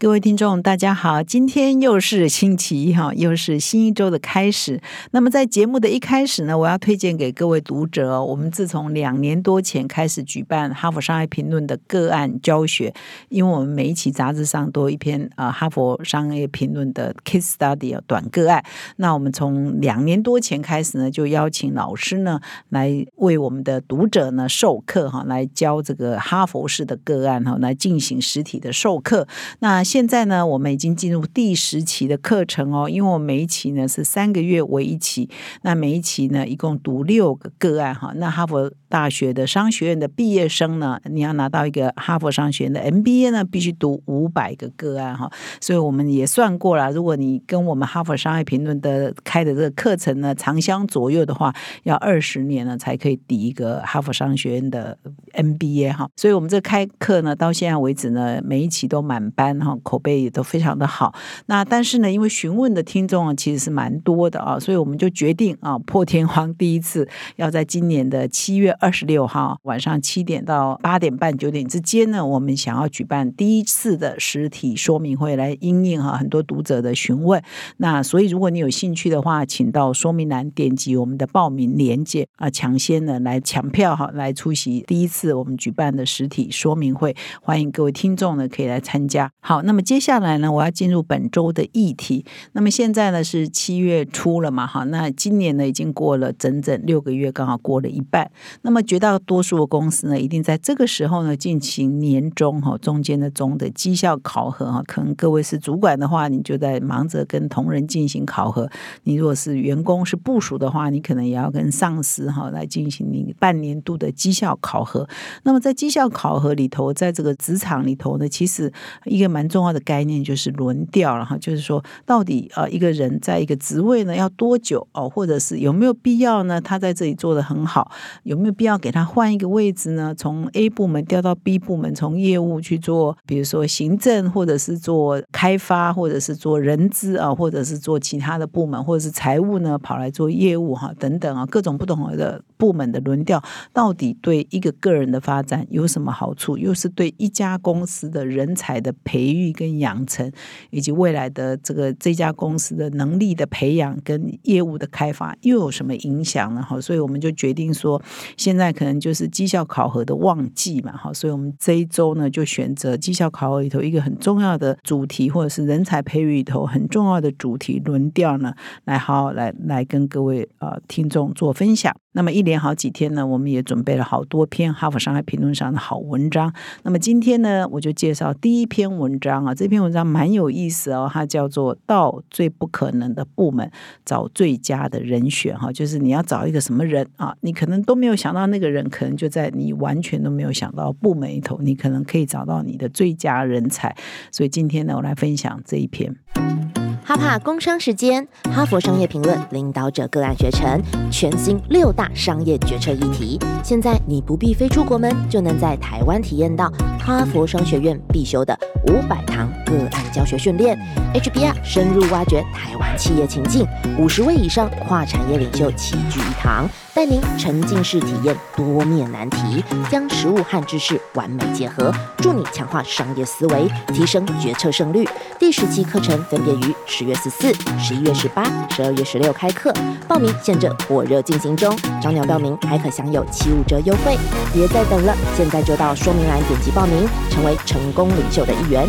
各位听众，大家好！今天又是星期一哈，又是新一周的开始。那么在节目的一开始呢，我要推荐给各位读者，我们自从两年多前开始举办《哈佛商业评论》的个案教学，因为我们每一期杂志上都有一篇啊《哈佛商业评论》的 case study 短个案。那我们从两年多前开始呢，就邀请老师呢来为我们的读者呢授课哈，来教这个哈佛式的个案哈，来进行实体的授课。那现在呢，我们已经进入第十期的课程哦，因为我每一期呢是三个月为一期，那每一期呢一共读六个个案哈。那哈佛大学的商学院的毕业生呢，你要拿到一个哈佛商学院的 MBA 呢，必须读五百个个案哈。所以我们也算过了，如果你跟我们哈佛商业评论的开的这个课程呢长相左右的话，要二十年呢才可以抵一个哈佛商学院的 MBA 哈。所以我们这开课呢到现在为止呢，每一期都满班哈。口碑也都非常的好，那但是呢，因为询问的听众啊其实是蛮多的啊，所以我们就决定啊破天荒第一次要在今年的七月二十六号晚上七点到八点半九点之间呢，我们想要举办第一次的实体说明会来应应哈很多读者的询问。那所以如果你有兴趣的话，请到说明栏点击我们的报名链接啊，抢先呢来抢票哈，来出席第一次我们举办的实体说明会，欢迎各位听众呢可以来参加。好。那么接下来呢，我要进入本周的议题。那么现在呢是七月初了嘛，哈，那今年呢已经过了整整六个月，刚好过了一半。那么绝大多数的公司呢，一定在这个时候呢进行年终哈中间的中的绩效考核哈。可能各位是主管的话，你就在忙着跟同仁进行考核；你如果是员工是部署的话，你可能也要跟上司哈来进行你半年度的绩效考核。那么在绩效考核里头，在这个职场里头呢，其实一个蛮重。重要的概念就是轮调了哈，就是说到底呃一个人在一个职位呢要多久哦，或者是有没有必要呢？他在这里做的很好，有没有必要给他换一个位置呢？从 A 部门调到 B 部门，从业务去做，比如说行政，或者是做开发，或者是做人资啊，或者是做其他的部门，或者是财务呢，跑来做业务哈等等啊，各种不同的部门的轮调，到底对一个个人的发展有什么好处？又是对一家公司的人才的培育？跟养成，以及未来的这个这家公司的能力的培养跟业务的开发，又有什么影响呢？哈，所以我们就决定说，现在可能就是绩效考核的旺季嘛，哈，所以我们这一周呢，就选择绩效考核里头一个很重要的主题，或者是人才培育里头很重要的主题轮调呢，来好好来来跟各位呃听众做分享。那么一连好几天呢，我们也准备了好多篇《哈佛商业评论》上的好文章。那么今天呢，我就介绍第一篇文章啊，这篇文章蛮有意思哦，它叫做《到最不可能的部门找最佳的人选》哈，就是你要找一个什么人啊，你可能都没有想到那个人，可能就在你完全都没有想到部门里头，你可能可以找到你的最佳人才。所以今天呢，我来分享这一篇。哈帕工商时间，哈佛商业评论领导者个案学程，全新六大商业决策议题。现在你不必飞出国门，就能在台湾体验到哈佛商学院必修的五百堂个案教学训练。HBR 深入挖掘台湾企业情境，五十位以上跨产业领袖齐聚一堂。带您沉浸式体验多面难题，将实物和知识完美结合，助你强化商业思维，提升决策胜率。第十期课程分别于十月十四、十一月十八、十二月十六开课，报名现正火热进行中，早鸟报名还可享有七五折优惠，别再等了，现在就到说明栏点击报名，成为成功领袖的一员。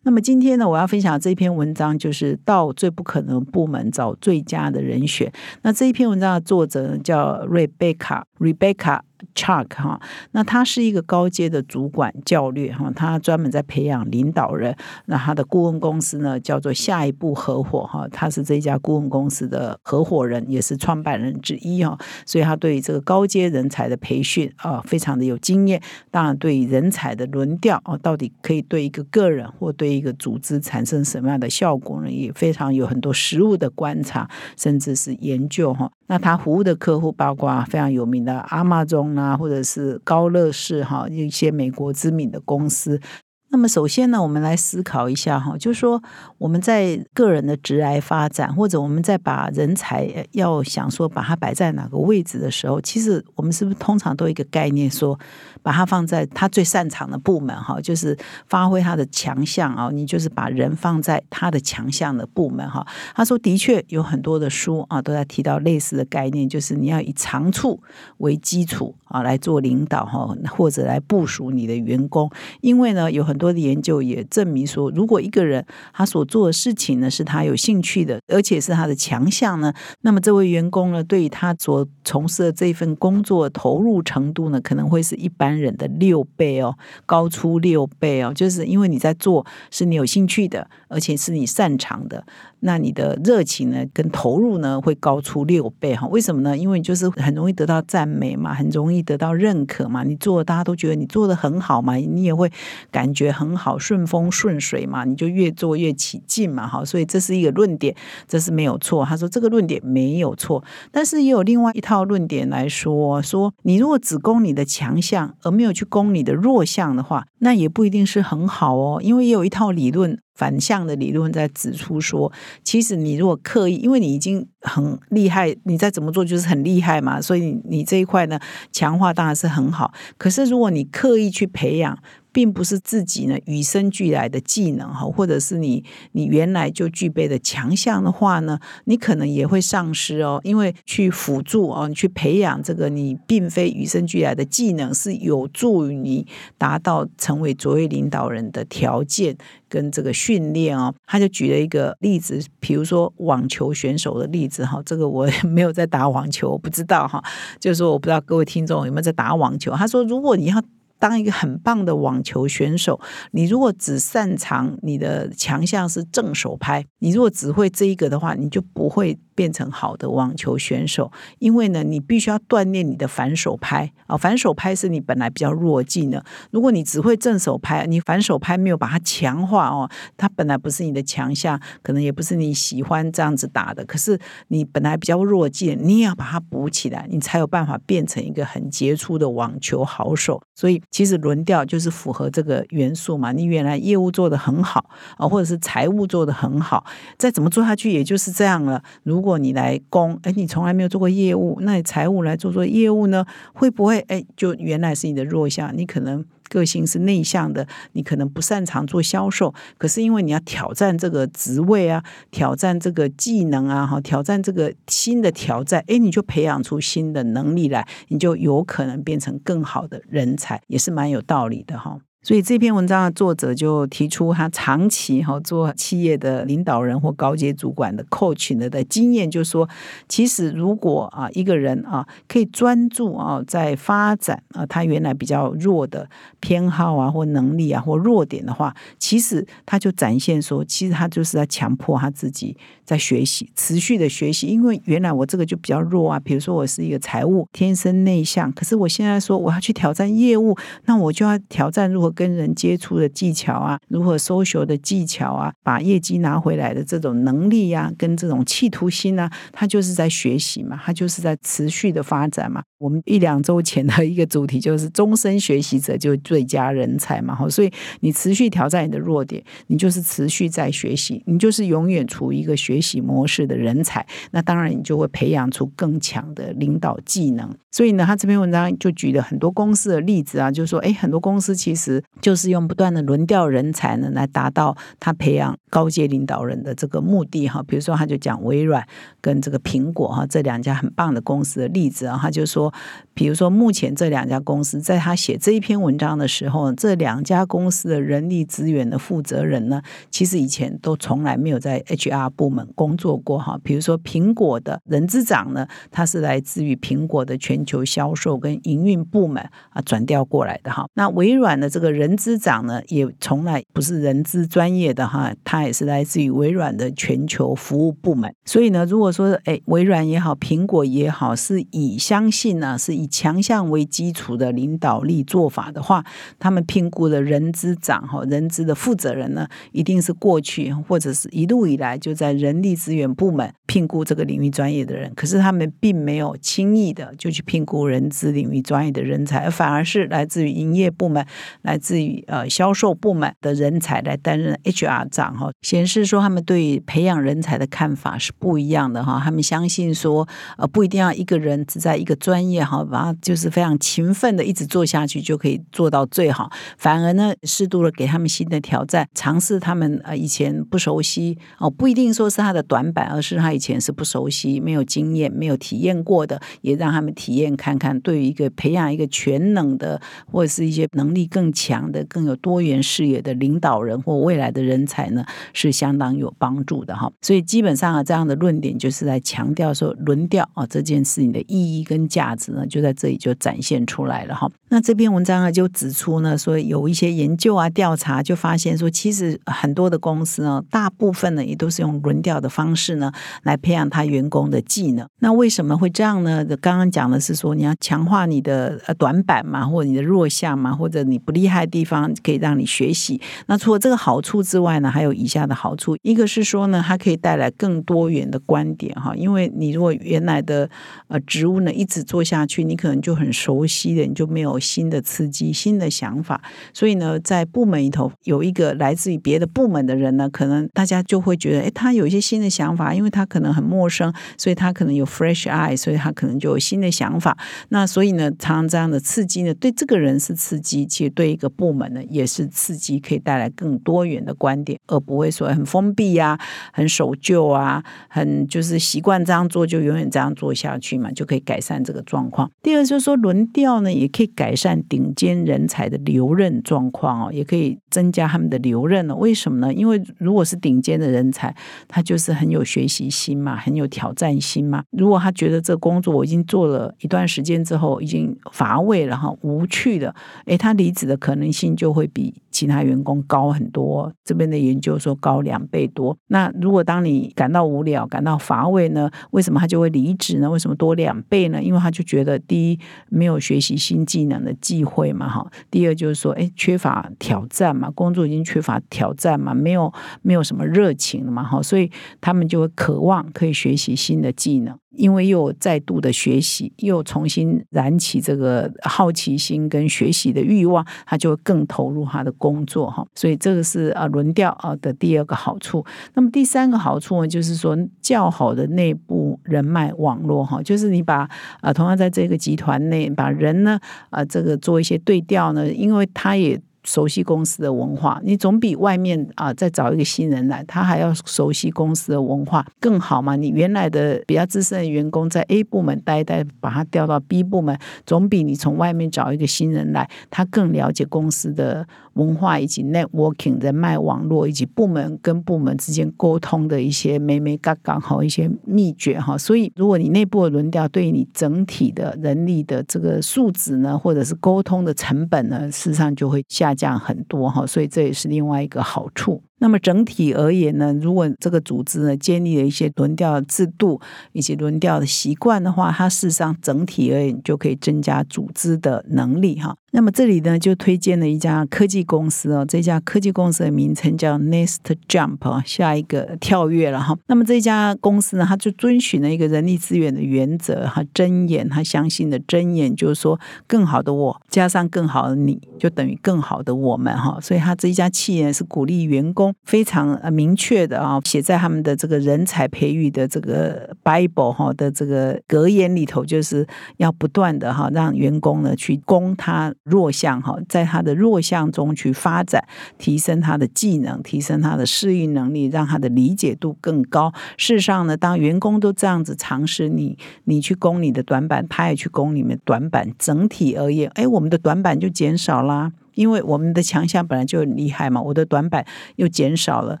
那么今天呢，我要分享这篇文章，就是到最不可能部门找最佳的人选。那这一篇文章的作者叫瑞贝卡，Rebecca。Chuck 哈，那他是一个高阶的主管教练哈，他专门在培养领导人。那他的顾问公司呢，叫做下一步合伙哈，他是这家顾问公司的合伙人，也是创办人之一哈。所以他对于这个高阶人才的培训啊，非常的有经验。当然，对于人才的轮调啊，到底可以对一个个人或对一个组织产生什么样的效果呢？也非常有很多实物的观察，甚至是研究哈。那他服务的客户包括非常有名的阿玛中啊，或者是高乐士哈，一些美国知名的公司。那么首先呢，我们来思考一下哈，就是说我们在个人的职涯发展，或者我们在把人才要想说把它摆在哪个位置的时候，其实我们是不是通常都有一个概念，说把它放在他最擅长的部门哈，就是发挥他的强项啊，你就是把人放在他的强项的部门哈。他说，的确有很多的书啊都在提到类似的概念，就是你要以长处为基础啊来做领导哈，或者来部署你的员工，因为呢有。很多的研究也证明说，如果一个人他所做的事情呢是他有兴趣的，而且是他的强项呢，那么这位员工呢，对于他所从事的这份工作投入程度呢，可能会是一般人的六倍哦，高出六倍哦，就是因为你在做是你有兴趣的，而且是你擅长的。那你的热情呢，跟投入呢，会高出六倍哈？为什么呢？因为就是很容易得到赞美嘛，很容易得到认可嘛。你做，大家都觉得你做的很好嘛，你也会感觉很好，顺风顺水嘛，你就越做越起劲嘛，哈。所以这是一个论点，这是没有错。他说这个论点没有错，但是也有另外一套论点来说，说你如果只攻你的强项，而没有去攻你的弱项的话，那也不一定是很好哦。因为也有一套理论。反向的理论在指出说，其实你如果刻意，因为你已经很厉害，你再怎么做就是很厉害嘛，所以你这一块呢强化当然是很好。可是如果你刻意去培养，并不是自己呢与生俱来的技能哈，或者是你你原来就具备的强项的话呢，你可能也会丧失哦。因为去辅助哦，你去培养这个你并非与生俱来的技能，是有助于你达到成为卓越领导人的条件跟这个训练哦。他就举了一个例子，比如说网球选手的例子哈，这个我没有在打网球，我不知道哈。就是说，我不知道各位听众有没有在打网球。他说，如果你要。当一个很棒的网球选手，你如果只擅长你的强项是正手拍，你如果只会这一个的话，你就不会。变成好的网球选手，因为呢，你必须要锻炼你的反手拍啊，反手拍是你本来比较弱技能。如果你只会正手拍，你反手拍没有把它强化哦，它本来不是你的强项，可能也不是你喜欢这样子打的。可是你本来比较弱技，你也要把它补起来，你才有办法变成一个很杰出的网球好手。所以其实轮调就是符合这个元素嘛。你原来业务做得很好啊，或者是财务做得很好，再怎么做下去也就是这样了。如如果你来攻，哎，你从来没有做过业务，那你财务来做做业务呢？会不会哎，就原来是你的弱项？你可能个性是内向的，你可能不擅长做销售，可是因为你要挑战这个职位啊，挑战这个技能啊，哈，挑战这个新的挑战，哎，你就培养出新的能力来，你就有可能变成更好的人才，也是蛮有道理的哈。所以这篇文章的作者就提出，他长期哈做企业的领导人或高阶主管的 coach 的的经验，就说，其实如果啊一个人啊可以专注啊在发展啊他原来比较弱的偏好啊或能力啊或弱点的话，其实他就展现说，其实他就是在强迫他自己在学习，持续的学习，因为原来我这个就比较弱啊，比如说我是一个财务天生内向，可是我现在说我要去挑战业务，那我就要挑战如何。跟人接触的技巧啊，如何收学的技巧啊，把业绩拿回来的这种能力呀，跟这种企图心啊，他就是在学习嘛，他就是在持续的发展嘛。我们一两周前的一个主题就是终身学习者就是最佳人才嘛，所以你持续挑战你的弱点，你就是持续在学习，你就是永远处于一个学习模式的人才。那当然，你就会培养出更强的领导技能。所以呢，他这篇文章就举了很多公司的例子啊，就说，哎，很多公司其实。就是用不断的轮调人才呢，来达到他培养高阶领导人的这个目的哈。比如说，他就讲微软跟这个苹果哈这两家很棒的公司的例子啊。他就说，比如说目前这两家公司，在他写这一篇文章的时候，这两家公司的人力资源的负责人呢，其实以前都从来没有在 HR 部门工作过哈。比如说，苹果的人资长呢，他是来自于苹果的全球销售跟营运部门啊转调过来的哈。那微软的这个人资长呢，也从来不是人资专业的哈，他它也是来自于微软的全球服务部门。所以呢，如果说哎，微软也好，苹果也好，是以相信呢，是以强项为基础的领导力做法的话，他们评估的人资长哈，人资的负责人呢，一定是过去或者是一路以来就在人力资源部门评估这个领域专业的人。可是他们并没有轻易的就去评估人资领域专业的人才，而反而是来自于营业部门、来自于呃销售部门的人才来担任 HR 长哈，显示说他们对培养人才的看法是不一样的哈。他们相信说，呃，不一定要一个人只在一个专业哈，把他就是非常勤奋的一直做下去就可以做到最好，反而呢，适度的给他们新的挑战，尝试他们呃以前不熟悉哦，不一定说是他的短板，而是他以前是不熟悉、没有经验、没有体验过的，也让他们体验看看，对于一个培养一个全能的或者是一些能力更强的、更有多元视野的领导人或未来的人才呢，是相当有帮助的哈。所以基本上啊，这样的论点就是在强调说，轮调啊这件事情的意义跟价值呢，就在这里就展现出来了哈。那这篇文章啊就指出呢，说有一些研究啊调查就发现说，其实很多的公司呢，大部分呢也都是用轮调的方式呢来培养他员工的技能。那为什么会这样呢？刚刚讲的是说，你要强化你的呃短板嘛，或者你的弱项嘛，或者你不厉害的地方，可以让你学习。那除了这个好处之外呢，还有以下的好处：一个是说呢，它可以带来更多元的观点哈，因为你如果原来的呃职务呢一直做下去，你可能就很熟悉的，你就没有。新的刺激、新的想法，所以呢，在部门里头有一个来自于别的部门的人呢，可能大家就会觉得，哎，他有一些新的想法，因为他可能很陌生，所以他可能有 fresh eye，所以他可能就有新的想法。那所以呢，常常这样的刺激呢，对这个人是刺激，其实对一个部门呢也是刺激，可以带来更多元的观点，而不会说很封闭呀、很守旧啊、很就是习惯这样做就永远这样做下去嘛，就可以改善这个状况。第二就是说轮调呢，也可以改。善顶尖人才的留任状况哦，也可以增加他们的留任了。为什么呢？因为如果是顶尖的人才，他就是很有学习心嘛，很有挑战心嘛。如果他觉得这工作我已经做了一段时间之后，已经乏味了哈，无趣的，诶，他离职的可能性就会比其他员工高很多。这边的研究说高两倍多。那如果当你感到无聊、感到乏味呢？为什么他就会离职呢？为什么多两倍呢？因为他就觉得第一没有学习新技能。的机会嘛，哈。第二就是说，哎，缺乏挑战嘛，工作已经缺乏挑战嘛，没有没有什么热情了嘛，哈。所以他们就会渴望可以学习新的技能，因为又再度的学习，又重新燃起这个好奇心跟学习的欲望，他就会更投入他的工工作，哈。所以这个是啊轮调啊的第二个好处。那么第三个好处呢，就是说较好的内部人脉网络，哈，就是你把啊同样在这个集团内把人呢啊。这个做一些对调呢，因为他也熟悉公司的文化，你总比外面啊再找一个新人来，他还要熟悉公司的文化更好嘛？你原来的比较资深的员工在 A 部门待待，把他调到 B 部门，总比你从外面找一个新人来，他更了解公司的。文化以及 networking 人脉网络以及部门跟部门之间沟通的一些美美嘎嘎好一些秘诀哈，所以如果你内部的轮调对你整体的人力的这个素质呢，或者是沟通的成本呢，事实上就会下降很多哈，所以这也是另外一个好处。那么整体而言呢，如果这个组织呢建立了一些轮调制度以及轮调的习惯的话，它事实上整体而言就可以增加组织的能力哈。那么这里呢就推荐了一家科技公司哦，这家科技公司的名称叫 Next Jump，下一个跳跃了哈。那么这家公司呢，它就遵循了一个人力资源的原则哈，箴言，他相信的箴言就是说，更好的我加上更好的你就等于更好的我们哈。所以他这一家企业是鼓励员工。非常呃明确的啊，写在他们的这个人才培育的这个 Bible 哈的这个格言里头，就是要不断的哈让员工呢去攻他弱项哈，在他的弱项中去发展，提升他的技能，提升他的适应能力，让他的理解度更高。事实上呢，当员工都这样子尝试，你你去攻你的短板，他也去攻你们短板，整体而言，哎，我们的短板就减少啦。因为我们的强项本来就很厉害嘛，我的短板又减少了，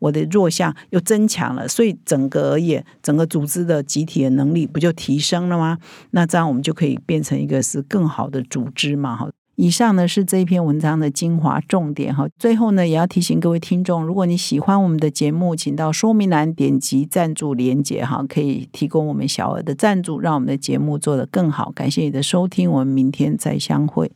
我的弱项又增强了，所以整个而言，整个组织的集体的能力不就提升了吗？那这样我们就可以变成一个是更好的组织嘛，哈。以上呢是这一篇文章的精华重点哈。最后呢，也要提醒各位听众，如果你喜欢我们的节目，请到说明栏点击赞助连结哈，可以提供我们小额的赞助，让我们的节目做得更好。感谢你的收听，我们明天再相会。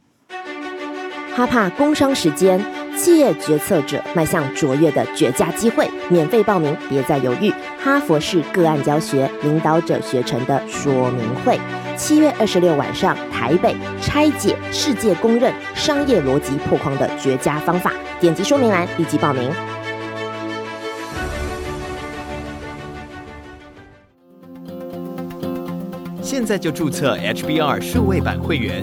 哈帕工商时间，企业决策者迈向卓越的绝佳机会，免费报名，别再犹豫。哈佛式个案教学领导者学成的说明会。七月二十六晚上，台北拆解世界公认商业逻辑破框的绝佳方法。点击说明栏立即报名。现在就注册 HBR 数位版会员，